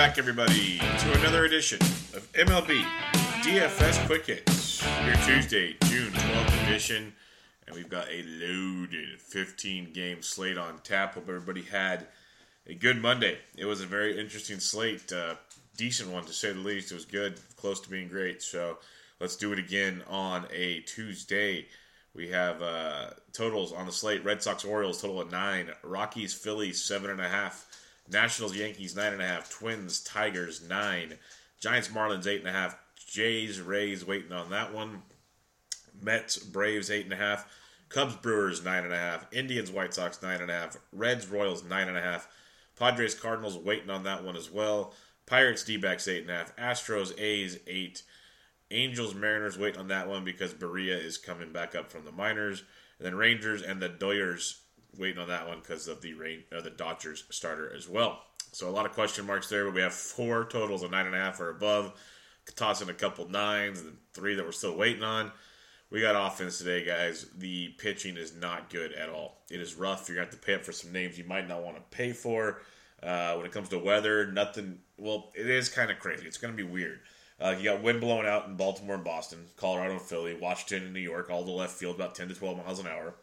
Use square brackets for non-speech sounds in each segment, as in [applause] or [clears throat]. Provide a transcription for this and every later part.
Back, everybody, to another edition of MLB DFS Quick Hits. Your Tuesday, June 12th edition. And we've got a loaded 15 game slate on tap. Hope everybody had a good Monday. It was a very interesting slate. Uh, decent one, to say the least. It was good, close to being great. So let's do it again on a Tuesday. We have uh, totals on the slate: Red Sox, Orioles, total of nine; Rockies, Phillies, seven and a half; Nationals, Yankees, nine and a half; Twins, Tigers, nine; Giants, Marlins, eight and a half; Jays, Rays, waiting on that one; Mets, Braves, eight and a half; Cubs, Brewers, nine and a half; Indians, White Sox, nine and a half; Reds, Royals, nine and a half; Padres, Cardinals, waiting on that one as well; Pirates, and a half; Astros, A's, eight. Angels, Mariners waiting on that one because Barria is coming back up from the minors, and then Rangers and the Doyers waiting on that one because of the rain, uh, the Dodgers starter as well. So a lot of question marks there, but we have four totals of nine and a half or above. Tossing a couple nines and three that we're still waiting on. We got offense today, guys. The pitching is not good at all. It is rough. You're gonna have to pay up for some names you might not want to pay for. Uh, when it comes to weather, nothing. Well, it is kind of crazy. It's gonna be weird. Uh, you got wind blowing out in Baltimore and Boston, Colorado and Philly, Washington and New York, all the left field, about 10 to 12 miles an hour.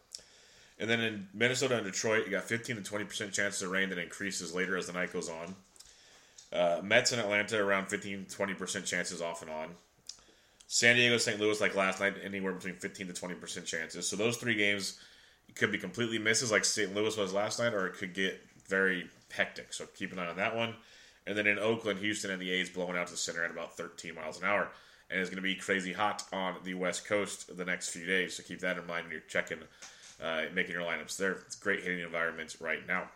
And then in Minnesota and Detroit, you got 15 to 20% chances of rain that increases later as the night goes on. Uh, Mets and Atlanta around 15 to 20% chances off and on. San Diego, St. Louis, like last night, anywhere between 15 to 20% chances. So those three games could be completely misses, like St. Louis was last night, or it could get very hectic. So keep an eye on that one. And then in Oakland, Houston, and the A's blowing out to center at about 13 miles an hour. And it's going to be crazy hot on the West Coast the next few days. So keep that in mind when you're checking, uh, making your lineups there. It's great hitting environments right now.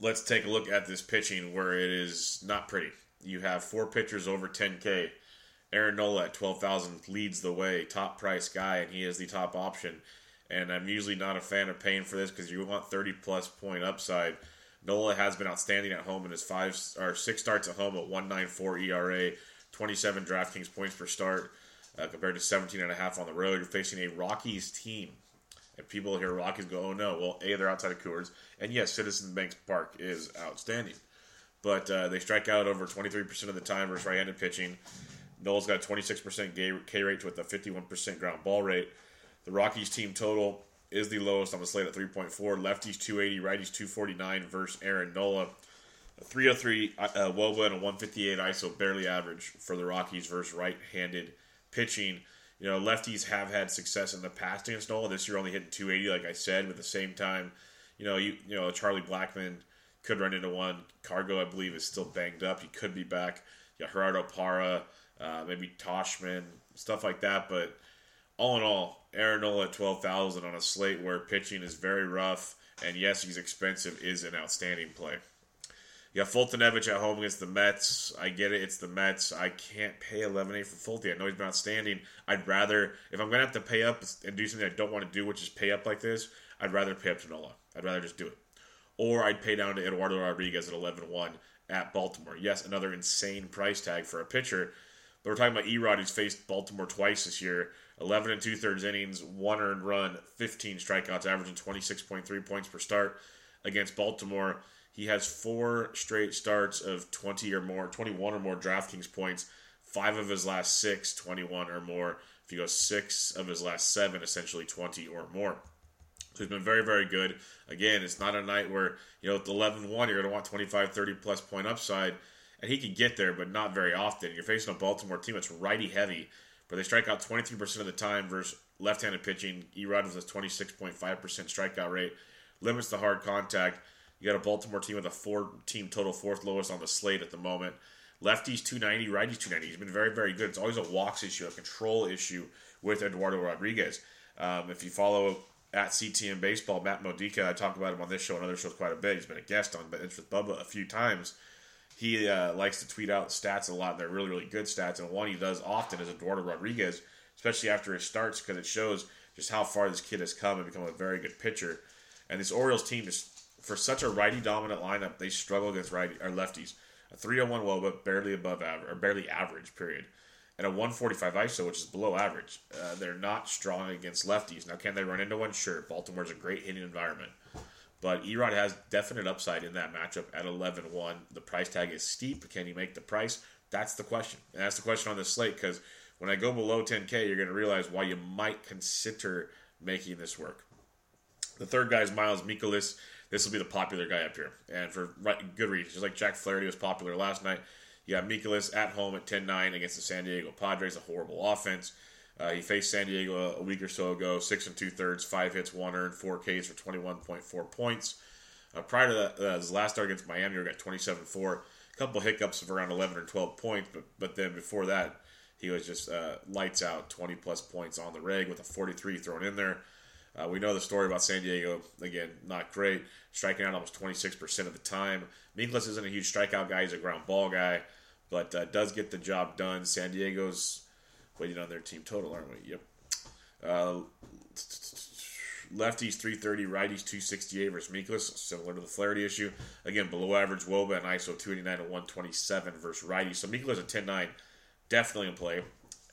Let's take a look at this pitching where it is not pretty. You have four pitchers over 10K. Aaron Nola at 12,000 leads the way, top price guy, and he is the top option. And I'm usually not a fan of paying for this because you want 30 plus point upside. Nola has been outstanding at home in his five or six starts at home at 194 ERA, 27 DraftKings points per start uh, compared to 17 and a half on the road. You're facing a Rockies team, and people hear Rockies go, "Oh no!" Well, a they're outside of Coors, and yes, Citizens Bank Park is outstanding, but uh, they strike out over 23% of the time versus right-handed pitching. Nola's got a 26% K rate with a 51% ground ball rate. The Rockies team total is the lowest on the slate at 3.4. Lefties 280, righties 249 versus Aaron Nola. A 303 uh, Woba and a 158 ISO, barely average for the Rockies versus right-handed pitching. You know, lefties have had success in the past against Nola. This year only hitting 280, like I said. But at the same time, you know, you you know Charlie Blackmon could run into one. Cargo, I believe, is still banged up. He could be back. Got Gerardo Parra, uh, maybe Toshman, stuff like that. But all in all, Aaron Nola at 12,000 on a slate where pitching is very rough, and yes, he's expensive, is an outstanding play. You got Foltynewicz at home against the Mets. I get it, it's the Mets. I can't pay 11 for Folty. I know he's been outstanding. I'd rather, if I'm going to have to pay up and do something I don't want to do, which is pay up like this, I'd rather pay up to Nola. I'd rather just do it. Or I'd pay down to Eduardo Rodriguez at 11 1 at Baltimore. Yes, another insane price tag for a pitcher, But we're talking about Erod, who's faced Baltimore twice this year. 11 and two thirds innings, one earned run, 15 strikeouts, averaging 26.3 points per start against Baltimore. He has four straight starts of 20 or more, 21 or more DraftKings points. Five of his last six, 21 or more. If you go six of his last seven, essentially 20 or more. So he's been very, very good. Again, it's not a night where, you know, with 11 1, you're going to want 25, 30 plus point upside. And he can get there, but not very often. You're facing a Baltimore team that's righty heavy, but they strike out 23% of the time versus left handed pitching. Erod with a 26.5% strikeout rate, limits the hard contact. You got a Baltimore team with a four team total, fourth lowest on the slate at the moment. Lefties 290, righties 290. He's been very, very good. It's always a walks issue, a control issue with Eduardo Rodriguez. Um, if you follow at CTM Baseball, Matt Modica, I talked about him on this show and other shows quite a bit. He's been a guest on Bench with Bubba a few times. He uh, likes to tweet out stats a lot. They're really, really good stats. And one he does often is Eduardo Rodriguez, especially after his starts, because it shows just how far this kid has come and become a very good pitcher. And this Orioles team is for such a righty dominant lineup, they struggle against righty or lefties a 301 WOBA, barely above average, or barely average, period, and a 145 ISO, which is below average. Uh, they're not strong against lefties. Now, can they run into one? Sure. Baltimore's a great hitting environment. But Erod has definite upside in that matchup at 11 1. The price tag is steep. Can he make the price? That's the question. And that's the question on this slate because when I go below 10K, you're going to realize why you might consider making this work. The third guy is Miles Mikolas this will be the popular guy up here, and for right, good reasons. Just like Jack Flaherty was popular last night, you got Mikolas at home at 10-9 against the San Diego Padres, a horrible offense. Uh, he faced San Diego a week or so ago, six and two thirds, five hits, one earned, four Ks for 21.4 points. Uh, prior to that, uh, his last start against Miami, he got 27-4. A couple hiccups of around 11 or 12 points, but but then before that, he was just uh, lights out, 20 plus points on the reg with a 43 thrown in there. Uh, we know the story about San Diego. Again, not great. Striking out almost 26% of the time. Mikolas isn't a huge strikeout guy. He's a ground ball guy, but uh, does get the job done. San Diego's waiting on their team total, aren't we? Yep. Uh, lefties 330, righties 268 versus Mikolas, similar to the Flaherty issue. Again, below average WOBA and ISO 289 to 127 versus righties. So Mikolas at 10 9, definitely in play.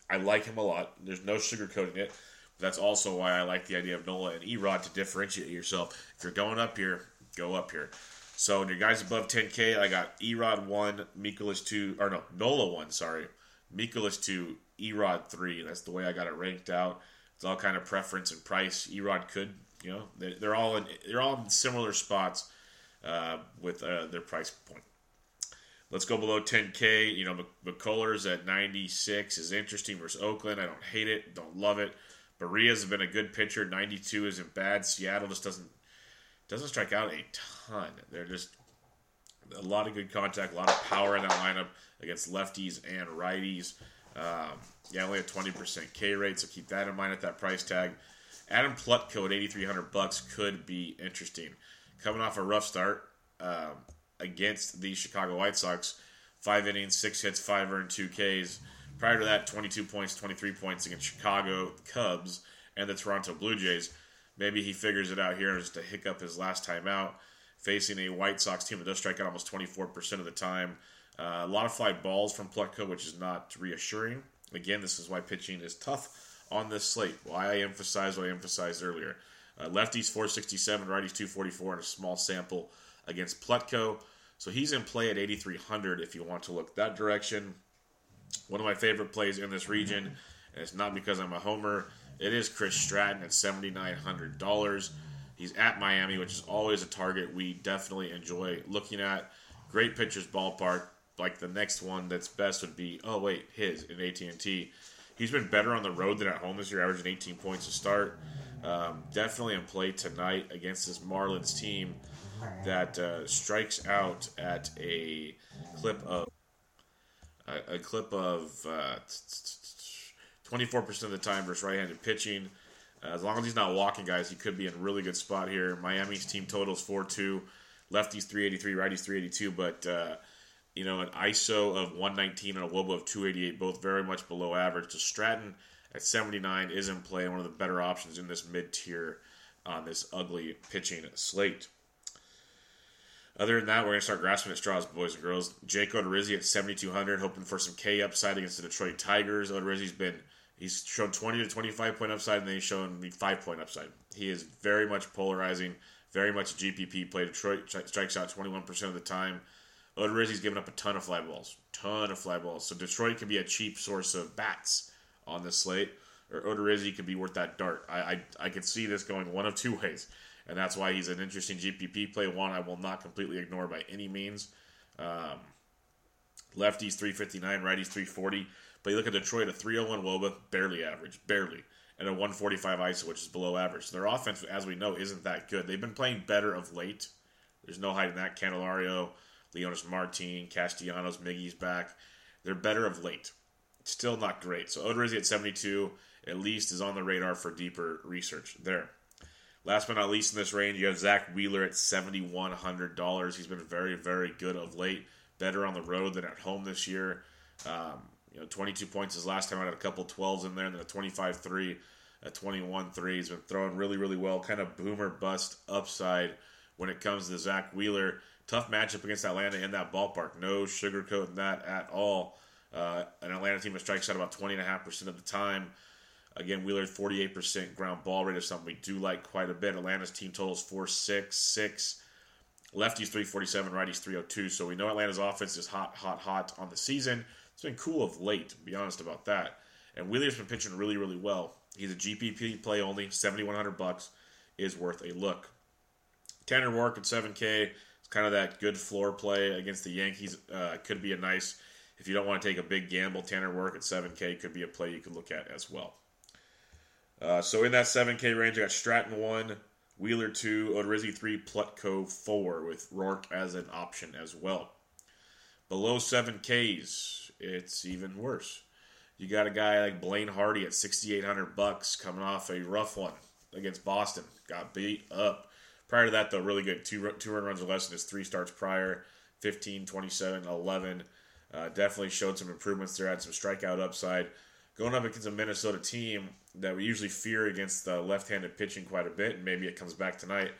I like him a lot. There's no sugarcoating it. That's also why I like the idea of Nola and Erod to differentiate yourself. If you're going up here, go up here. So your guys above 10K, I got Erod 1, Mikolas 2, or no, Nola 1, sorry. Mikolas 2, Erod 3. That's the way I got it ranked out. It's all kind of preference and price. Erod could, you know, they're, all in they're all in similar spots uh, with uh, their price point. Let's go below 10K. You know, McCullers at 96 is interesting versus Oakland. I don't hate it, don't love it. Barria's been a good pitcher. 92 isn't bad. Seattle just doesn't doesn't strike out a ton. They're just a lot of good contact, a lot of power in that lineup against lefties and righties. Um, yeah, only a 20% K rate, so keep that in mind at that price tag. Adam Plutko at 8,300 bucks could be interesting. Coming off a rough start um, against the Chicago White Sox, five innings, six hits, five earned, two Ks. Prior to that, 22 points, 23 points against Chicago Cubs and the Toronto Blue Jays. Maybe he figures it out here just to hiccup his last time out, facing a White Sox team that does strike out almost 24% of the time. Uh, a lot of fly balls from Plutko, which is not reassuring. Again, this is why pitching is tough on this slate. Why I emphasize what I emphasized earlier. Uh, lefties 467, righties 244 in a small sample against Plutko. So he's in play at 8,300 if you want to look that direction. One of my favorite plays in this region, and it's not because I'm a homer. It is Chris Stratton at seventy nine hundred dollars. He's at Miami, which is always a target we definitely enjoy looking at. Great pitchers ballpark. Like the next one that's best would be oh wait his in AT and T. He's been better on the road than at home this year, averaging 18 points to start. Um, definitely in play tonight against this Marlins team that uh, strikes out at a clip of a, a clip of uh, 24% of the time versus right-handed pitching. Uh, as long as he's not walking guys, he could be in a really good spot here. Miami's team totals 4-2, lefties 383, righties 382, but uh, you know an ISO of 119 and a WOBA of 288, both very much below average. So Stratton at 79 is in play, one of the better options in this mid-tier on this ugly pitching slate. Other than that, we're going to start grasping at straws, boys and girls. Jake Odorizzi at 7,200, hoping for some K upside against the Detroit Tigers. Odorizzi's been, he's shown 20 to 25 point upside, and then he's shown me 5 point upside. He is very much polarizing, very much a GPP play. Detroit strikes out 21% of the time. Odorizzi's given up a ton of fly balls, ton of fly balls. So Detroit can be a cheap source of bats on this slate, or Odorizzi could be worth that dart. I, I, I could see this going one of two ways and that's why he's an interesting GPP play. One I will not completely ignore by any means. Um, lefties 359, righties 340. But you look at Detroit, a 301 Woba, barely average, barely, and a 145 ISO, which is below average. Their offense, as we know, isn't that good. They've been playing better of late. There's no hiding that. Candelario, Leonys Martin, Castellanos, Miggy's back. They're better of late. Still not great. So Odorizzi at 72 at least is on the radar for deeper research there. Last but not least in this range, you have Zack Wheeler at $7,100. He's been very, very good of late. Better on the road than at home this year. Um, you know, 22 points his last time. I had a couple 12s in there, and then a 25-3, a 21-3. He's been throwing really, really well. Kind of boomer bust upside when it comes to Zack Wheeler. Tough matchup against Atlanta in that ballpark. No sugarcoating that at all. Uh, an Atlanta team that strikes out about 20.5% of the time. Again, Wheeler 48% ground ball rate is something we do like quite a bit. Atlanta's team totals 4 6 6. Lefties 347, righties 302. So we know Atlanta's offense is hot, hot, hot on the season. It's been cool of late, to be honest about that. And Wheeler's been pitching really, really well. He's a GPP play only, 7100 bucks is worth a look. Tanner Roark at 7K is kind of that good floor play against the Yankees. Uh, could be a nice, if you don't want to take a big gamble, Tanner Roark at 7K could be a play you could look at as well. Uh, so in that 7K range, I got Stratton 1, Wheeler 2, Odorizzi 3, Plutko 4, with Roark as an option as well. Below 7Ks, it's even worse. You got a guy like Blaine Hardy at 6800 bucks coming off a rough one against Boston. Got beat up. Prior to that, though, really good. Two, two run runs or less in his three starts prior 15, 27, 11. Uh, definitely showed some improvements there, had some strikeout upside going up against a Minnesota team that we usually fear against the left-handed pitching quite a bit, and maybe it comes back tonight.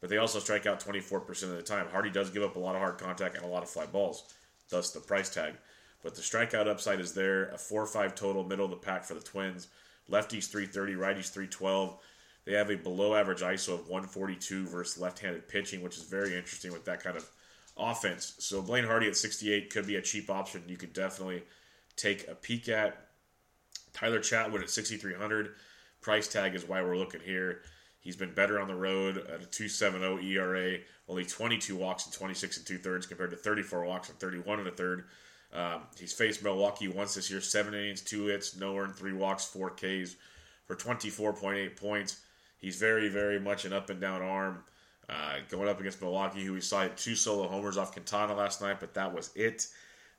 But they also strike out 24% of the time. Hardy does give up a lot of hard contact and a lot of fly balls, thus the price tag. But the strikeout upside is there. A 4-5 total, middle of the pack for the Twins. Lefties 330, righties 312. They have a below average ISO of 142 versus left-handed pitching, which is very interesting with that kind of offense. So Blaine Hardy at 68 could be a cheap option. You could definitely take a peek at. Tyler Chatwood at 6,300. Price tag is why we're looking here. He's been better on the road at a 2.70 ERA, only 22 walks and 26 and two thirds compared to 34 walks and 31 and a third. Um, he's faced Milwaukee once this year, seven innings, two hits, no earned, three walks, four Ks for 24.8 points. He's very, very much an up and down arm. Uh, going up against Milwaukee, who we saw two solo homers off Quintana last night, but that was it.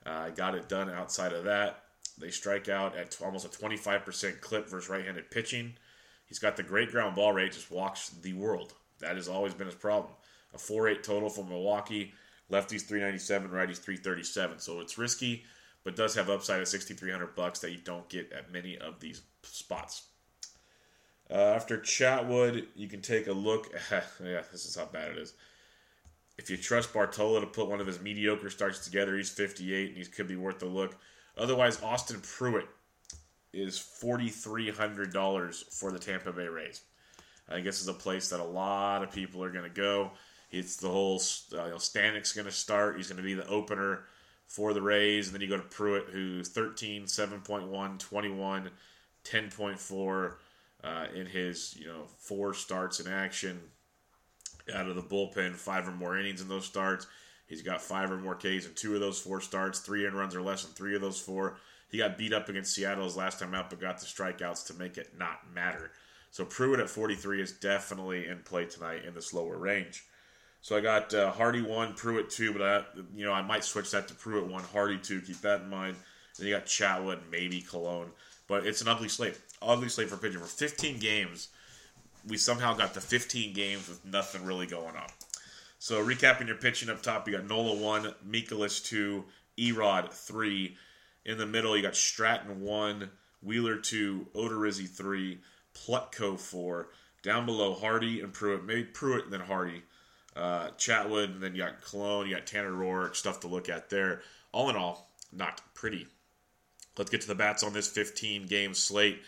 Uh, got it done outside of that. They strike out at almost a 25% clip versus right handed pitching. He's got the great ground ball rate, just walks the world. That has always been his problem. A 4 8 total for Milwaukee. Lefties 397, righties 337. So it's risky, but does have upside of 6300 bucks that you don't get at many of these spots. Uh, after Chatwood, you can take a look. [laughs] At, yeah, this is how bad it is. If you trust Bartolo to put one of his mediocre starts together, he's 58 and he could be worth a look. Otherwise, Austin Pruitt is $4,300 for the Tampa Bay Rays. I guess is a place that a lot of people are going to go. It's the whole, uh, you know, Stanek's going to start. He's going to be the opener for the Rays. And then you go to Pruitt, who's 13, 7.1, 21, 10.4 uh, in his, you know, four starts in action out of the bullpen, five or more innings in those starts. He's got five or more Ks in two of those four starts, three in runs or less in three of those four. He got beat up against Seattle his last time out, but got the strikeouts to make it not matter. So Pruitt at 43 is definitely in play tonight in this lower range. So I got uh, Hardy one, Pruitt two, but I, you know I might switch that to Pruitt one, Hardy two. Keep that in mind. Then you got Chatwood, maybe Colon, but it's an ugly slate. Ugly slate for pitching for 15 games. We somehow got the 15 games with nothing really going on. So recapping your pitching up top, you got Nola one, Mikolas two, Erod three. In the middle, you got Stratton one, Wheeler two, Odorizzi three, Plutko four. Down below, Hardy and Pruitt, maybe Pruitt and then Hardy. uh, Chatwood, and then you got Colon, you got Tanner Roark, stuff to look at there. All in all, not pretty. Let's get to the bats on this 15 game slate.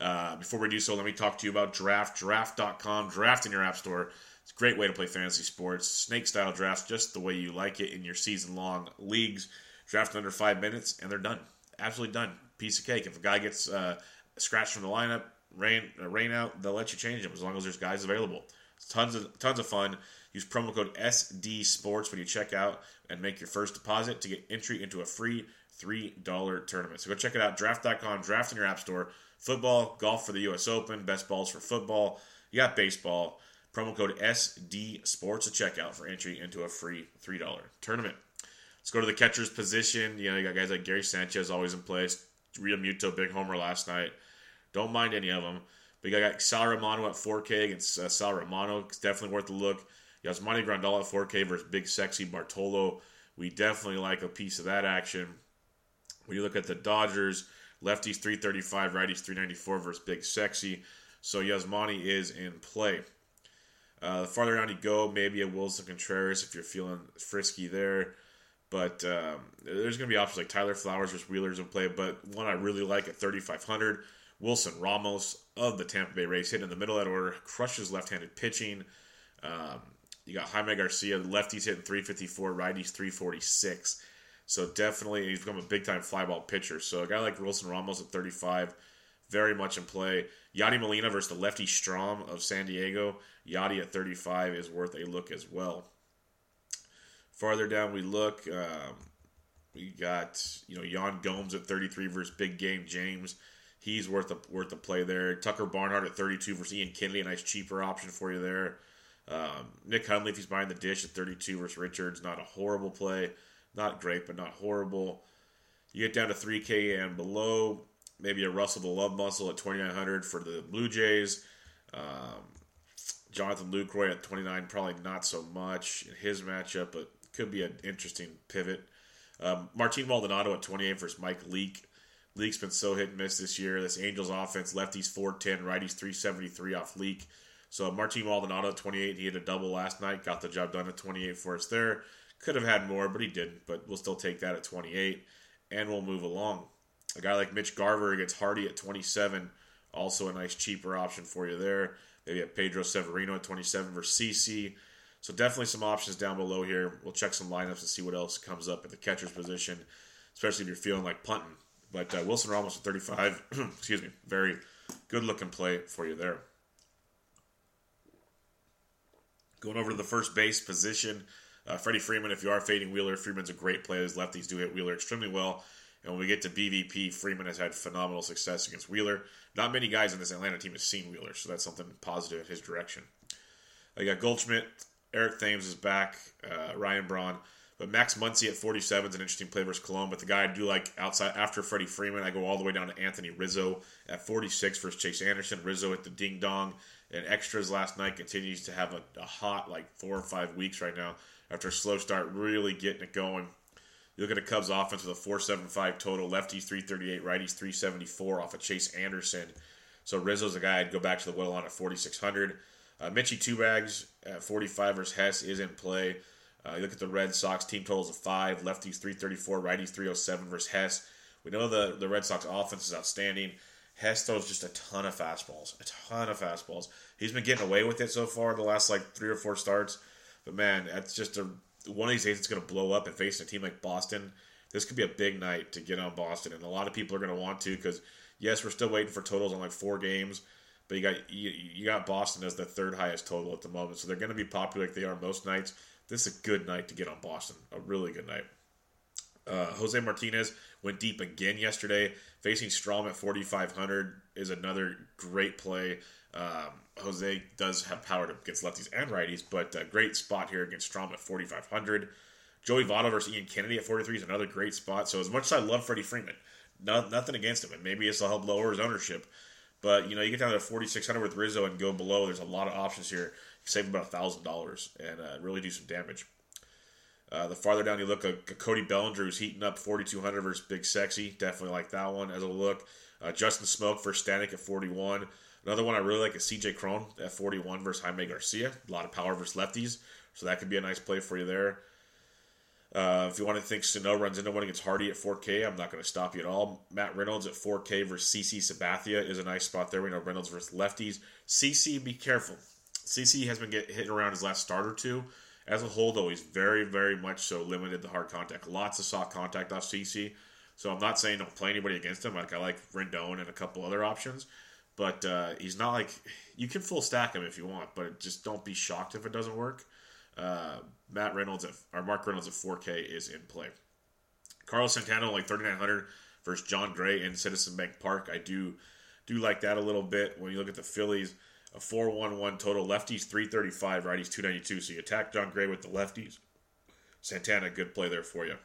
Uh, before we do so, let me talk to you about Draft. Draft.com, draft in your app store. It's a great way to play fantasy sports. Snake style drafts, just the way you like it in your season long leagues. Draft under five minutes, and they're done. Absolutely done. Piece of cake. If a guy gets uh, scratched from the lineup, rain uh, rain out, they'll let you change him as long as there's guys available. It's tons of tons of fun. Use promo code SD Sports when you check out and make your first deposit to get entry into a free $3 tournament. So go check it out. Draft.com, draft in your app store. Football, golf for the U.S. Open, best balls for football. You got baseball. Promo code SD Sports at checkout for entry into a free $3 tournament. Let's go to the catcher's position. You know, you got guys like Gary Sanchez always in place. Realmuto, big homer last night. Don't mind any of them. But you got Sal Romano at 4K against uh, Sal Romano. It's definitely worth a look. You got Grandal at 4K versus Big Sexy Bartolo. We definitely like a piece of that action. When you look at the Dodgers, lefties 335, righties 394 versus Big Sexy. So Yasmani is in play. Uh, the farther down you go, maybe a Willson Contreras if you're feeling frisky there. But um, there's going to be options like Tyler Flowers versus Wheeler's in play. But one I really like at 3,500, Wilson Ramos of the Tampa Bay Rays, hit in the middle of that order, crushes left-handed pitching. Um, you got Jaime Garcia, lefties hitting 354, righties 346. So definitely, he's become a big time flyball pitcher. So a guy like Wilson Ramos at 35, very much in play. Yadi Molina versus the lefty Strom of San Diego. Yadi at 35 is worth a look as well. Farther down we look, um, we got you know Yan Gomes at 33 versus Big Game James. He's worth a worth a play there. Tucker Barnhart at 32 versus Ian Kennedy, a nice cheaper option for you there. Um, Nick Hundley, if he's behind the dish at 32 versus Richards, not a horrible play. Not great, but not horrible. You get down to 3K and below, maybe a Russell the Love Muscle at 2,900 for the Blue Jays. Um, Jonathan Lucroy at 29, probably not so much in his matchup, but could be an interesting pivot. Um, Martin Maldonado at 28 versus Mike Leake. Leake's been so hit and miss this year. This Angels offense, lefties 410, righties 373 off Leake. So Martin Maldonado at 28, he had a double last night, got the job done at 28 for us there. Could have had more, but he didn't. But we'll still take that at 28, and we'll move along. A guy like Mitch Garver against Hardy at 27, also a nice cheaper option for you there. Maybe at Pedro Severino at 27 versus CC. So definitely some options down below here. We'll check some lineups and see what else comes up at the catcher's position, especially if you're feeling like punting. But uh, Wilson Ramos at 35, [clears throat] excuse me, very good looking play for you there. Going over to the first base position, uh, Freddie Freeman, if you are fading Wheeler, Freeman's a great play. His lefties do hit Wheeler extremely well. And when we get to BVP, Freeman has had phenomenal success against Wheeler. Not many guys in this Atlanta team have seen Wheeler, so that's something positive in his direction. I got Goldschmidt, Eric Thames is back, uh, Ryan Braun. But Max Muncy at 47 is an interesting play versus Colon. But the guy I do like outside after Freddie Freeman, I go all the way down to Anthony Rizzo at 46 versus Chase Anderson. Rizzo at the ding dong and extras last night continues to have a, a hot like four or five weeks right now after a slow start, really getting it going. You look at the Cubs offense with a 475 total, lefties 338, righties 374 off of Chase Anderson. So Rizzo's a guy I'd go back to the well on at 4,600. Uh, Mitchie Two Bags at 45 versus Hess is in play. Uh, you look at the Red Sox team totals of five, lefties 334, righties 307 versus Hess. We know the, the Red Sox offense is outstanding. Hess throws just a ton of fastballs, a ton of fastballs. He's been getting away with it so far the last like three or four starts. But man, that's just a one of these days it's going to blow up and facing a team like Boston. This could be a big night to get on Boston, and a lot of people are going to want to because yes, we're still waiting for totals on like four games, but you got you, you got Boston as the third highest total at the moment, so they're going to be popular like they are most nights. This is a good night to get on Boston, a really good night. Uh, Jose Martinez went deep again yesterday. Facing Strom at 4,500 is another great play. Um, Jose does have power to against lefties and righties, but a great spot here against Strom at 4,500. Joey Votto versus Ian Kennedy at 43 is another great spot. So as much as I love Freddie Freeman, no, nothing against him, and maybe this will help lower his ownership. But you know, you get down to 4,600 with Rizzo and go below. There's a lot of options here. You save about thousand dollars and uh, really do some damage. Uh, the farther down you look, a Cody Bellinger who's heating up 4,200 versus Big Sexy. Definitely like that one as a look. Uh, Justin Smoak for Stanek at 41. Another one I really like is CJ Cron at 41 versus Jaime Garcia. A lot of power versus lefties. So that could be a nice play for you there. Uh, if you want to think Sano runs into one against Hardy at 4K, I'm not going to stop you at all. Matt Reynolds at 4K versus CC Sabathia is a nice spot there. We know Reynolds versus lefties. CC, be careful. CC has been getting hit around his last start or two. As a whole, though, he's very, very much so limited to hard contact. Lots of soft contact off CC. So I'm not saying don't play anybody against him. Like I like Rendon and a couple other options, but uh, he's not like you can full stack him if you want, but just don't be shocked if it doesn't work. Uh, Matt Reynolds at, or Mark Reynolds at 4K is in play. Carlos Santana like 3900 versus Jon Gray in Citizen Bank Park. I do do like that a little bit when you look at the Phillies. A 4-1-1 total. Lefties 335, righties 292. So you attack Jon Gray with the lefties. Santana, good play there for you.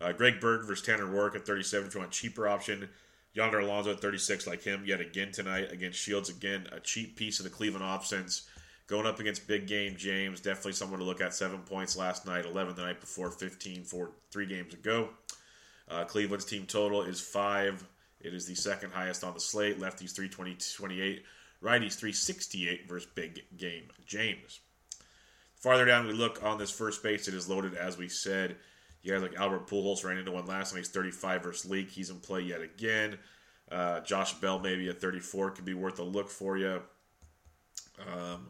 Uh, Greg Bird versus Tanner Roark at 37 if you want cheaper option. Yonder Alonso at 36 like him yet again tonight against Shields. Again, a cheap piece of the Cleveland offense. Going up against big game James, definitely someone to look at. Seven points last night, 11 the night before, 15 for three games ago. Uh, Cleveland's team total is five. It is the second highest on the slate. Lefties 320 righties 368 versus big game James. Farther down we look on this first base, it is loaded as we said. You guys like Albert Pujols ran into one last time. He's 35 versus Leake. He's in play yet again. Uh, Josh Bell maybe at 34 could be worth a look for you. Um,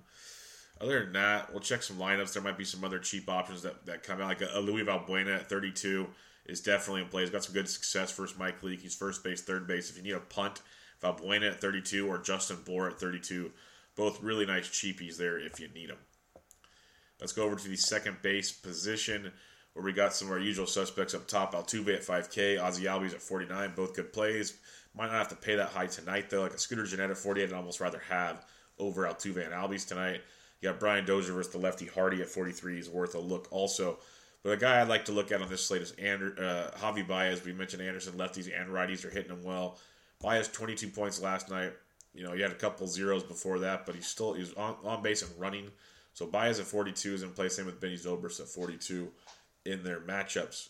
other than that, we'll check some lineups. There might be some other cheap options that, that come out. Like a, a Luis Valbuena at 32 is definitely in play. He's got some good success versus Mike Leake. He's first base, third base. If you need a punt, Valbuena at 32 or Justin Bour at 32. Both really nice cheapies there if you need them. Let's go over to the second base position where we got some of our usual suspects up top. Altuve at 5K, Ozzy Albies at 49. Both good plays. Might not have to pay that high tonight, though. Like a Scooter Gennett at 48, I'd almost rather have over Altuve and Albies tonight. You got Brian Dozier versus the lefty Hardy at 43 is worth a look also. But a guy I'd like to look at on this slate is Ander, uh, Javi Baez. We mentioned Anderson lefties and righties are hitting him well. Baez 22 points last night. You know, he had a couple zeros before that, but he's still he's on, on base and running. So Baez at 42 is in play. Same with Benny Zobrist at 42 in their matchups.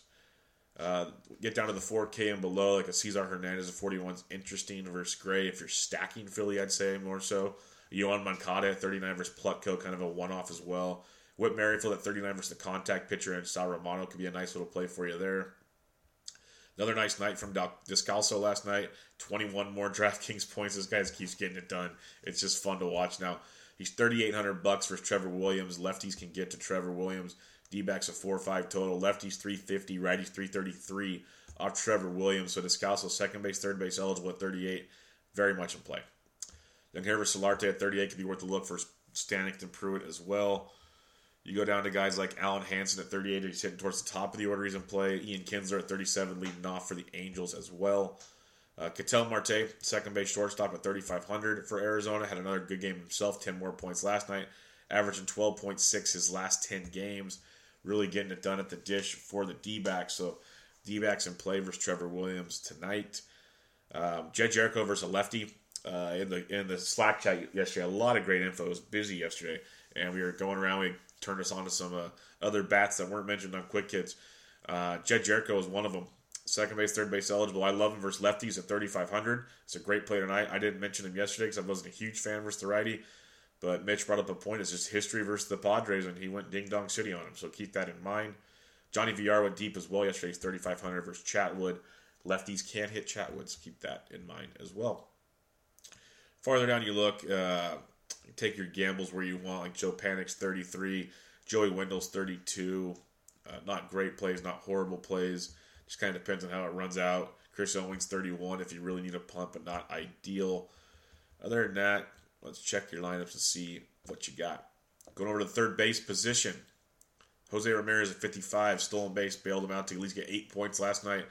Uh, get down to the 4K and below, like a Cesar Hernandez at 41 is interesting versus Gray. If you're stacking Philly, I'd say more so. Yoan Moncada at 39 versus Plutko, kind of a one off as well. Whit Merrifield at 39 versus the contact pitcher, and Sal Romano could be a nice little play for you there. Another nice night from Descalso last night. 21 more [laughs] DraftKings points. This guy keeps getting it done. It's just fun to watch now. He's 3,800 bucks for Trevor Williams. Lefties can get to Trevor Williams. D backs a 4 5 total. Lefties 350. Righties 333 off Trevor Williams. So Descalso, second base, third base eligible at 38. Very much in play. Then Herber Solarte at 38 could be worth a look for Stanek and Pruitt as well. You go down to guys like Alen Hanson at 38. He's hitting towards the top of the order. He's in play. Ian Kinsler at 37, leading off for the Angels as well. Uh, Ketel Marte, second base shortstop at 3,500 for Arizona. Had another good game himself. 10 more points last night. Averaging 12.6 his last 10 games. Really getting it done at the dish for the D backs. So D backs in play versus Trevor Williams tonight. Um, Jedd Gyorko versus a lefty. Uh, in the in the Slack chat yesterday, a lot of great info. It was busy yesterday, and we were going around. We turned us on to some uh, other bats that weren't mentioned on Quick Hits. Uh, Jedd Gyorko is one of them. Second base, third base eligible. I love him versus lefties at 3,500. It's a great play tonight. I didn't mention him yesterday because I wasn't a huge fan versus the righty. But Mitch brought up a point. It's just history versus the Padres, and he went ding dong city on him. So keep that in mind. Johnny VR went deep as well yesterday. 3,500 versus Chatwood. Lefties can't hit Chatwood, so keep that in mind as well. Farther down you look, uh, take your gambles where you want, like Joe Panik's 33, Joey Wendle's 32. Uh, not great plays, not horrible plays. Just kind of depends on how it runs out. Chris Owings 31 if you really need a punt, but not ideal. Other than that, let's check your lineups and see what you got. Going over to the third base position. Jose Ramirez at 55, stolen base, bailed him out to at least get eight points last night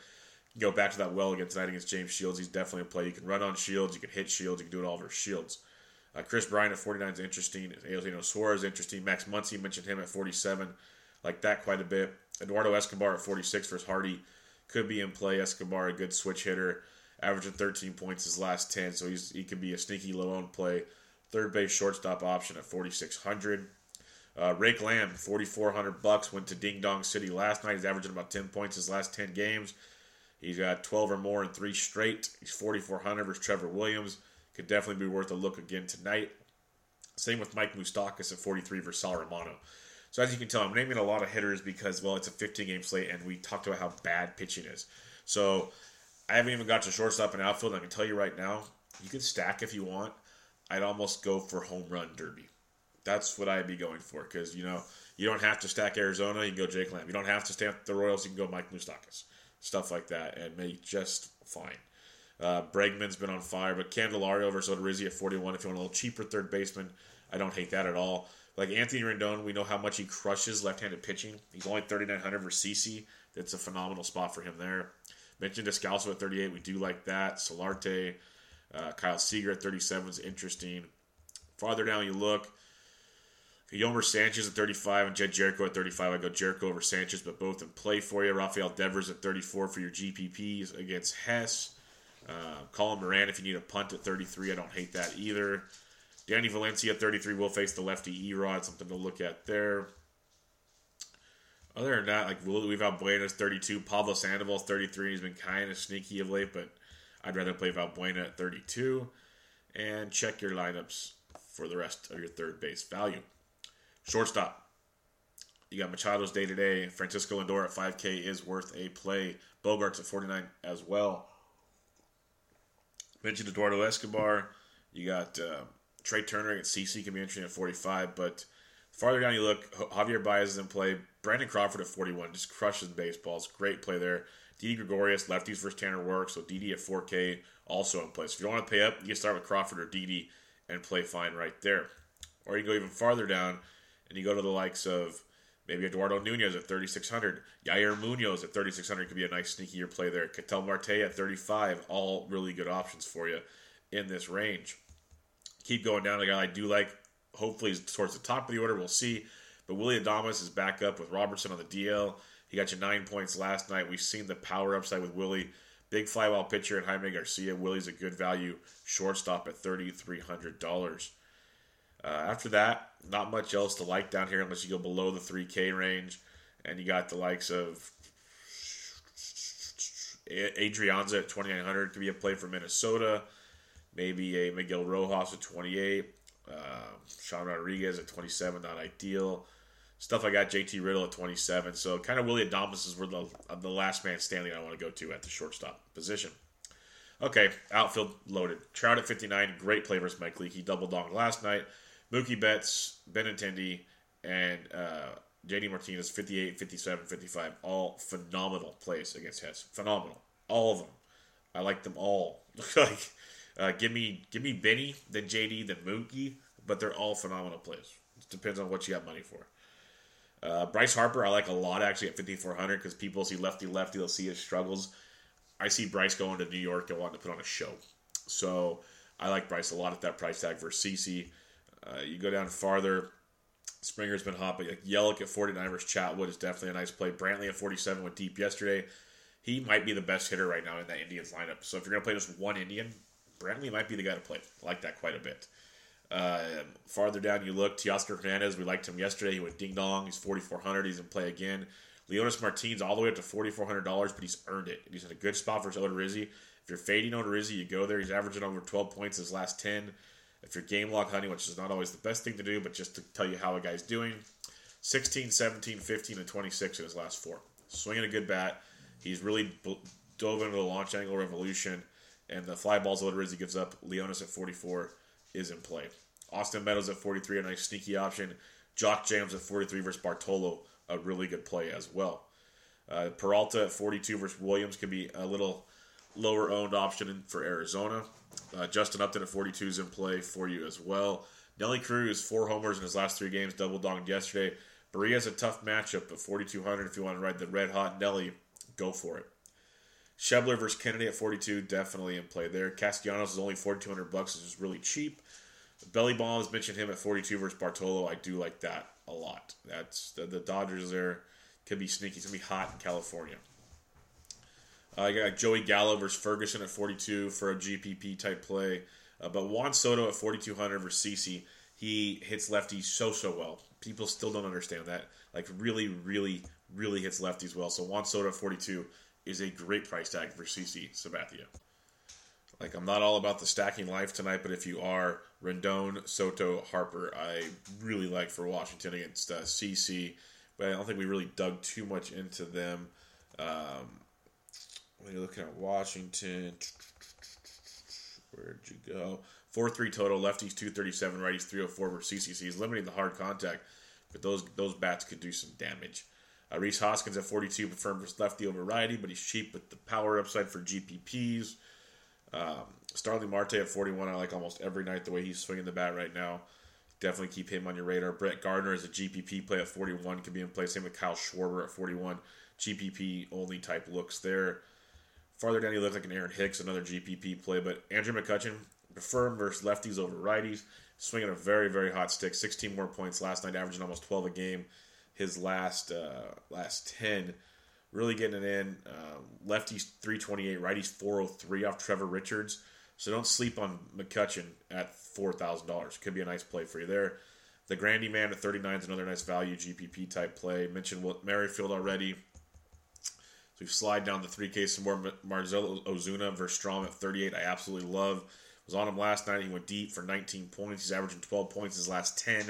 go back to that well again tonight against James Shields. He's definitely a play. You can run on Shields, you can hit Shields, you can do it all over Shields. Uh, Kris Bryant at 49 is interesting. You know, Suarez is interesting. Max Muncy mentioned him at 47. Like that quite a bit. Eduardo Escobar at 46 versus Hardy could be in play. Escobar, a good switch hitter, averaging 13 points his last 10, so he's, he could be a sneaky low owned play. Third base shortstop option at 4600. Uh, Rake Lamb, 4400 bucks, went to Ding Dong City last night. He's averaging about 10 points his last 10 games. He's got 12 or more in three straight. He's 4,400 versus Trevor Williams. Could definitely be worth a look again tonight. Same with Mike Moustakas at 43 versus Sal Romano. So as you can tell, I'm naming a lot of hitters because well, it's a 15 game slate, and we talked about how bad pitching is. So I haven't even got to shortstop and outfield. I can tell you right now, you can stack if you want. I'd almost go for home run derby. That's what I'd be going for because you know you don't have to stack Arizona. You can go Jake Lamb. You don't have to stack the Royals. You can go Mike Moustakas. Stuff like that, and make just fine. Uh, Bregman's been on fire, but Candelario versus Odorizzi at 41. If you want a little cheaper third baseman, I don't hate that at all. Like Anthony Rendon, we know how much he crushes left-handed pitching. He's only 3,900 for CC. That's a phenomenal spot for him there. Mentioned Descalso at 38. We do like that. Solarte, uh, Kyle Seager at 37 is interesting. Farther down you look, Yolmer Sanchez at 35 and Jedd Gyorko at 35. I go Gyorko over Sanchez, but both in play for you. Rafael Devers at 34 for your GPPs against Hess. Uh, Colin Moran if you need a punt at 33. I don't hate that either. Danny Valencia at 33 will face the lefty Erod. Something to look at there. Other than that, like Luis Valbuena's 32. Pablo Sandoval's 33. He's been kind of sneaky of late, but I'd rather play Valbuena at 32. And check your lineups for the rest of your third base value. Shortstop. You got Machado's day to day. Francisco Lindor at 5K is worth a play. Bogaerts at 49 as well. Mentioned Eduardo Escobar. You got uh, Trea Turner at CC can be interesting at 45, but farther down you look, Javier Baez is in play. Brandon Crawford at 41 just crushes baseballs. Great play there. Didi Gregorius, lefties versus Tanner Roark, so Didi at 4K also in place. If you don't want to pay up, you can start with Crawford or Didi and play fine right there. Or you go even farther down and you go to the likes of maybe Eduardo Nunez at 3,600. Yair Munoz at 3,600 could be a nice sneakier play there. Ketel Marte at 35, all really good options for you in this range. Keep going down. A guy I do like, hopefully, is towards the top of the order. We'll see. But Willy Adames is back up with Robertson on the DL. He got you nine points last night. We've seen the power upside with Willy. Big flyball pitcher and Jaime Garcia. Willy's a good value shortstop at $3,300. Uh, after that, not much else to like down here unless you go below the 3K range. And you got the likes of Adrianza at 2,900 could be a play for Minnesota. Maybe a Miguel Rojas at 28. Uh, Sean Rodriguez at 27, not ideal. Stuff I got JT Riddle at 27. So kind of Willy Adames is where the, uh, the last man standing I want to go to at the shortstop position. Okay, outfield loaded. Trout at 59, great play versus Mike Leake. He double donged last night. Mookie Betts, Benintendi, and uh, JD Martinez, 58, 57, 55. All phenomenal plays against Hess. Phenomenal. All of them. I like them all. [laughs] like, uh, give me give me Benny, then JD, then Mookie, but they're all phenomenal plays. It depends on what you got money for. Uh, Bryce Harper, I like a lot actually at 5,400 because people see lefty lefty, they'll see his struggles. I see Bryce going to New York and wanting to put on a show. So I like Bryce a lot at that price tag versus CC. Uh, you go down farther. Springer's been hot, but like Yelich at 49 versus Chatwood is definitely a nice play. Brantley at 47 went deep yesterday. He might be the best hitter right now in that Indians lineup. So if you're going to play just one Indian, Brantley might be the guy to play. I like that quite a bit. Uh, farther down you look, Teoscar Hernandez, we liked him yesterday. He went ding dong. He's 4,400. He's in play again. Leonys Martin's all the way up to $4,400, but he's earned it. He's in a good spot for Odorizzi. If you're fading Odorizzi, you go there. He's averaging over 12 points his last 10. If you're game lock hunting, which is not always the best thing to do, but just to tell you how a guy's doing, 16, 17, 15, and 26 in his last four. Swinging a good bat. He's really dove into the launch angle revolution, and the fly balls that Rizzi gives up, Leonis at 44 is in play. Austin Meadows at 43, a nice sneaky option. Jock Jams at 43 versus Bartolo, a really good play as well. Uh, Peralta at 42 versus Williams can be a little lower owned option for Arizona. Uh, Justin Upton at 42 is in play for you as well. Nelly Cruz, four homers in his last three games, double donged yesterday. has a tough matchup but 4,200. If you want to ride the red hot Nelly, go for it. Schebler versus Kennedy at 42, definitely in play there. Castellanos is only 4,200 bucks, which is really cheap. Belly Bombs mentioned him at 42 versus Bartolo. I do like that a lot. That's the, the Dodgers there could be sneaky. It's gonna be hot in California. Uh, I got Joey Gallo versus Ferguson at 42 for a GPP type play. Uh, but Juan Soto at 4,200 versus CC, he hits lefties so, so well. People still don't understand that. Like, really, really, really hits lefties well. So Juan Soto at 42 is a great price tag for CC Sabathia. Like I'm not all about the stacking life tonight, but if you are, Rendon, Soto, Harper, I really like for Washington against uh, CC, but I don't think we really dug too much into them. Um, when you're looking at Washington, where'd you go? 4 3 total, lefties 237, righties 304 versus CCC. He's limiting the hard contact, but those those bats could do some damage. Uh, Rhys Hoskins at 42, preferred versus lefty over righty, but he's cheap with the power upside for GPPs. Um, Starling Marte at 41, I like almost every night the way he's swinging the bat right now. Definitely keep him on your radar. Brett Gardner is a GPP play at 41, could be in play. Same with Kyle Schwarber at 41. GPP only type looks there. Farther down, he looks like an Aaron Hicks, another GPP play. But Andrew McCutchen, prefer versus lefties over righties. Swinging a very, very hot stick. 16 more points last night, averaging almost 12 a game. His last uh, last 10 really getting it in. Um, lefties 328, righty's 403 off Trevor Richards. So don't sleep on McCutchen at $4,000. Could be a nice play for you there. The Grandy Man at 39 is another nice value GPP type play. Mentioned Merrifield already. So we slide down the 3K some more. Marcell Ozuna versus Strom at 38. I absolutely love. Was on him last night. He went deep for 19 points. He's averaging 12 points his last 10.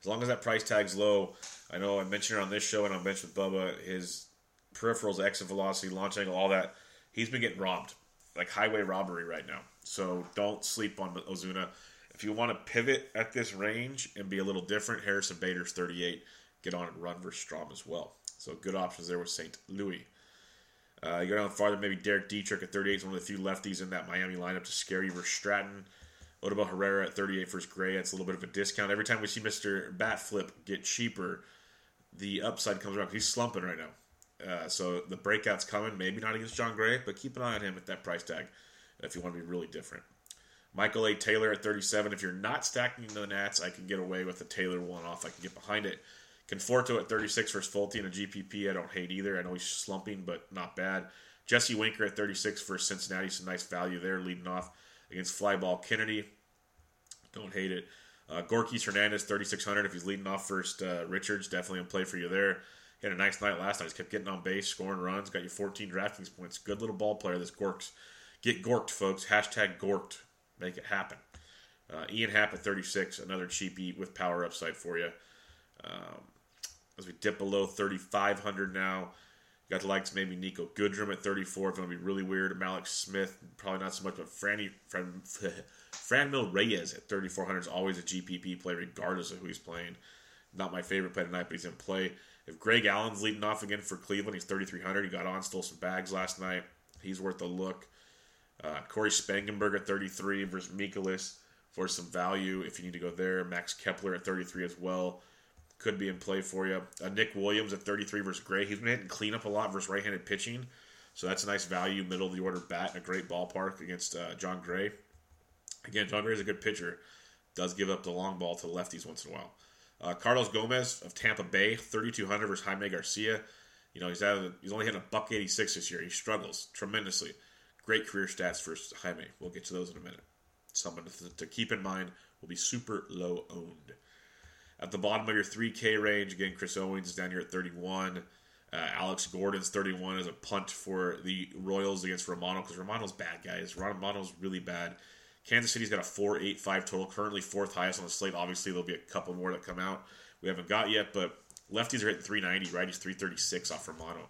As long as that price tag's low, I know I mentioned it on this show and on Bench with Bubba. His peripherals, exit velocity, launch angle, all that. He's been getting robbed, like highway robbery right now. So don't sleep on Ozuna. If you want to pivot at this range and be a little different, Harrison Bader's 38. Get on and run versus Strom as well. So good options there with St. Louis. Uh, you go down farther, maybe Derek Dietrich at 38 is one of the few lefties in that Miami lineup to scare you versus Stratton. Odubel Herrera at 38 versus Gray. That's a little bit of a discount. Every time we see Mr. Bat Flip get cheaper, the upside comes around. He's slumping right now. Uh, so the breakout's coming. Maybe not against Jon Gray, but keep an eye on him at that price tag if you want to be really different. Michael A. Taylor at 37. If you're not stacking the Nats, I can get away with a Taylor one off. I can get behind it. Conforto at 36 versus Folty in a GPP. I don't hate either. I know he's slumping, but not bad. Jesse Winker at 36 for Cincinnati. Some nice value there leading off against Flyball Kennedy. Don't hate it. Uh, Gorkys Hernandez, 3,600. If he's leading off first, uh, Richards, definitely in play for you there. He had a nice night last night. He's kept getting on base, scoring runs, got you 14 DraftKings points. Good little ball player, this Gorks. Get Gorked, folks. Hashtag Gorked. Make it happen. Uh, Ian Happ at 36, another cheapie with power upside for you. Um, as we dip below 3,500 now, got the likes maybe Niko Goodrum at 34. If you want to be really weird, Mallex Smith, probably not so much, but Franny, Fran, [laughs] Franmil Reyes at 3,400 is always a GPP play, regardless of who he's playing. Not my favorite play tonight, but he's in play. If Greg Allen's leading off again for Cleveland, he's 3,300. He got on, stole some bags last night. He's worth a look. Uh, Cory Spangenberg at 33 versus Mikolas for some value if you need to go there. Max Kepler at 33 as well. Could be in play for you. Uh, Nick Williams at 33 versus Gray. He's been hitting cleanup a lot versus right handed pitching. So that's a nice value, middle of the order bat, a great ballpark against uh, Jon Gray. Again, Jon Gray is a good pitcher. Does give up the long ball to lefties once in a while. Uh, Carlos Gomez of Tampa Bay, 3,200 versus Jaime Garcia. You know, he's he's only hitting a buck 86 this year. He struggles tremendously. Great career stats for Jaime. We'll get to those in a minute. Someone to, to keep in mind will be super low owned. At the bottom of your 3K range, again, Chris Owings is down here at 31. Uh, Alex Gordon's 31 is a punt for the Royals against Romano because Romano's bad, guys. Romano's really bad. Kansas City's got a 4.85 total, currently fourth highest on the slate. Obviously, there'll be a couple more that come out we haven't got yet, but lefties are hitting 390, righties 336 off Romano.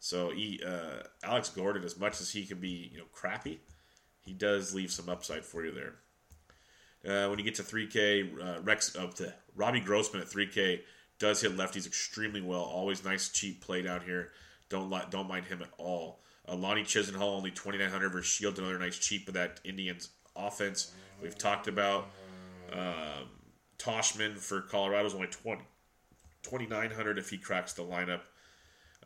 So he, uh, Alex Gordon, as much as he can be, you know, crappy, he does leave some upside for you there. Uh, when you get to 3K, uh, Rex up to Robbie Grossman at 3K does hit lefties extremely well. Always nice cheap play down here. Don't don't mind him at all. Uh, Lonnie Chisenhall only 2900 versus Shield, another nice cheap of that Indians offense. We've talked about um, Tauchman for is only 20 2900 if he cracks the lineup.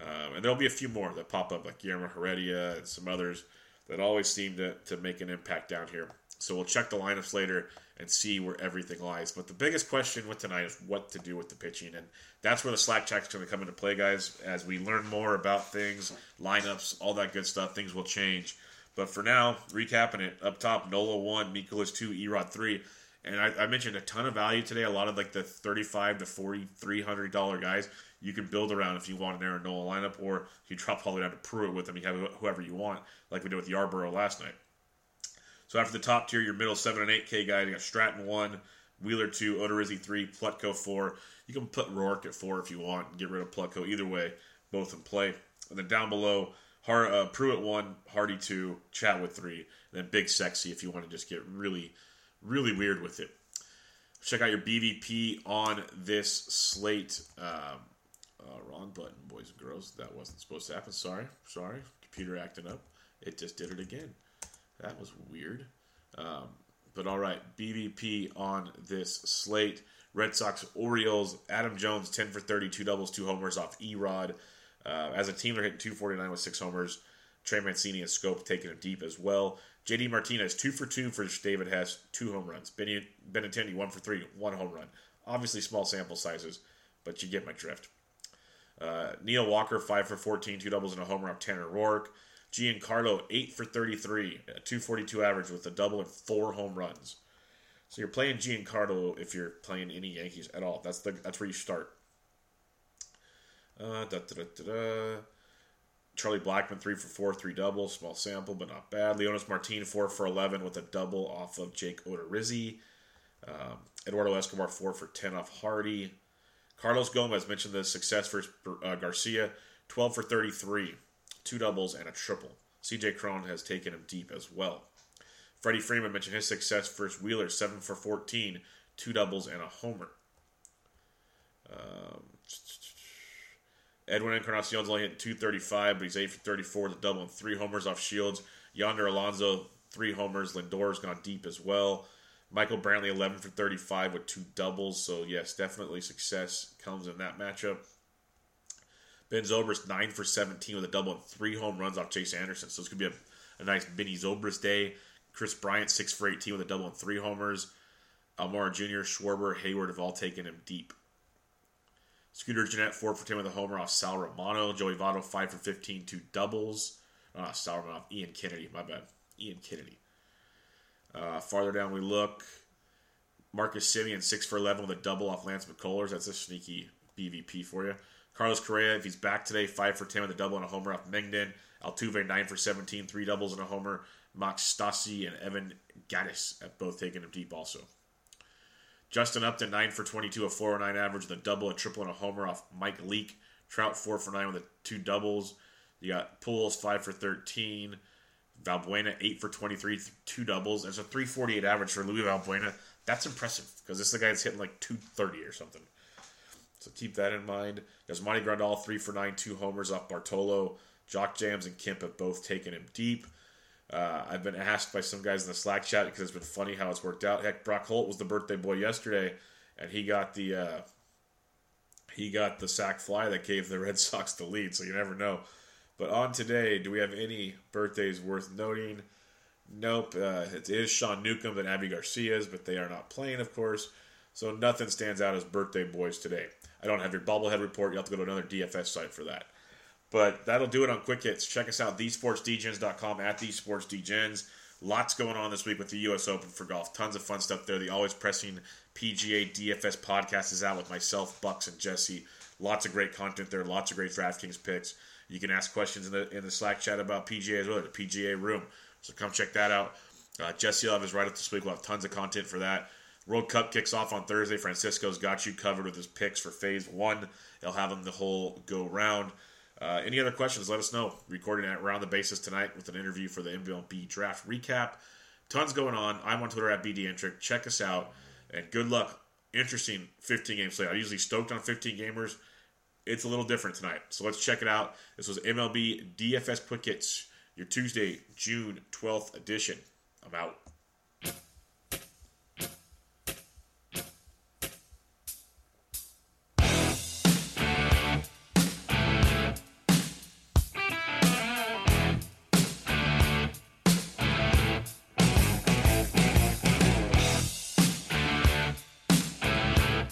Um, and there'll be a few more that pop up, like Guillermo Heredia and some others that always seem to, to make an impact down here. So we'll check the lineups later and see where everything lies. But the biggest question with tonight is what to do with the pitching. And that's where the Slack chat is going to come into play, guys. As we learn more about things, lineups, all that good stuff, things will change. But for now, recapping it up top, Nola 1, Mikolas 2, Erod 3. And I, I, mentioned a ton of value today. A lot of like the thirty-five to forty-three hundred dollar guys you can build around if you want an Aaron Nola lineup, or you drop all the way down to Pruitt with them. You have whoever you want, like we did with Yarbrough last night. So after the top tier, your middle 7 and 8K guy, you got Stratton 1, Wheeler 2, Odorizzi 3, Plutko 4. You can put Roark at 4 if you want and get rid of Plutko. Either way, both in play. And then down below, Har- uh, Pruitt 1, Hardy 2, Chatwood 3, and then Big Sexy if you want to just get really, really weird with it. Check out your BVP on this slate. Um, uh, wrong button, boys and girls. That wasn't supposed to happen. Sorry, sorry. Computer acting up. It just did it again. That was weird. Um, but all right, BVP on this slate. Red Sox, Orioles, Adam Jones, 10 for 30, two doubles, two homers off Erod. Uh, as a team, they're hitting 249 with six homers. Trey Mancini and Schoop taking it deep as well. JD Martinez, two for two for David Hess, two home runs. Benny, Benintendi, one for three, one home run. Obviously, small sample sizes, but you get my drift. Uh, Neil Walker, 5 for 14, two doubles and a homer off Tanner Roark. Giancarlo, 8 for 33, a 242 average with a double and four home runs. So you're playing Giancarlo if you're playing any Yankees at all. That's the that's where you start. Uh, da, da, da, Charlie Blackmon, 3 for 4, 3 doubles, small sample, but not bad. Leonys Martin, 4 for 11 with a double off of Jake Odorizzi. Um, Eduardo Escobar, 4 for 10 off Hardy. Carlos Gomez mentioned the success for uh, Garcia, 12 for 33, two doubles and a triple. CJ Cron has taken him deep as well. Freddie Freeman mentioned his success versus Wheeler, 7 for 14, two doubles and a homer. Um, Edwin Encarnacion's only hit 235, but he's 8 for 34 with a double and three homers off Shields. Yonder Alonso, three homers. Lindor's gone deep as well. Michael Brantley, 11 for 35 with two doubles. So, yes, definitely success comes in that matchup. Ben Zobrist, 9 for 17 with a double and three home runs off Chase Anderson. So, this could be a, a nice Benny Zobrist day. Kris Bryant, 6 for 18 with a double and three homers. Almora Jr., Schwarber, Heyward have all taken him deep. Scooter Gennett, 4 for 10 with a homer off Sal Romano. Joey Votto, 5 for 15, two doubles. Uh, Sal Romano, Ian Kennedy, my bad. Ian Kennedy. Uh, farther down we look. Marcus Semien, 6 for 11 with a double off Lance McCullers. That's a sneaky BVP for you. Carlos Correa, if he's back today, 5 for 10 with a double and a homer off Mengden. Altuve, 9 for 17, three doubles and a homer. Max Stassi and Evan Gattis have both taken him deep also. Justin Upton, 9 for 22, a 409 average with a double, a triple, and a homer off Mike Leake. Trout, 4 for 9 with a two doubles. You got Pujols, 5 for 13. Valbuena, 8 for 23, two doubles. There's a 348 average for Luis Valbuena. That's impressive because this is the guy that's hitting like 230 or something. So keep that in mind. There's Monty Grandal, 3 for 9, two homers off Bartolo. Jock Jams and Kemp have both taken him deep. Uh, I've been asked by some guys in the Slack chat because it's been funny how it's worked out. Heck, Brock Holt was the birthday boy yesterday, and he got the uh, he got the sac fly that gave the [laughs] Red Sox the lead. So you never know. But on today, do we have any birthdays worth noting? Nope. Uh, it is Sean Newcomb and Abby Garcia's, but they are not playing, of course. So nothing stands out as birthday boys today. I don't have your bobblehead report. You have to go to another DFS site for that. But that'll do it on Quick Hits. Check us out, thesportsdgens.com, at thesportsdgens. Lots going on this week with the U.S. Open for golf. Tons of fun stuff there. The always pressing PGA DFS podcast is out with myself, Bucks, and Jesse. Lots of great content there. Lots of great DraftKings picks. You can ask questions in the in the Slack chat about PGA as well, the PGA room. So come check that out. Uh, Jesse will have his write up this week. We'll have tons of content for that. World Cup kicks off on Thursday. Francisco's got you covered with his picks for phase one. He'll have them the whole go round. Uh, any other questions, let us know. Recording at Around the Bases tonight with an interview for the MLB draft recap. Tons going on. I'm on Twitter at BDentric. Check us out. And good luck. Interesting 15 game slate. I'm usually stoked on 15 gamers. It's a little different tonight. So let's check it out. This was MLB DFS Quick Hits, your Tuesday, June 12th edition. I'm out.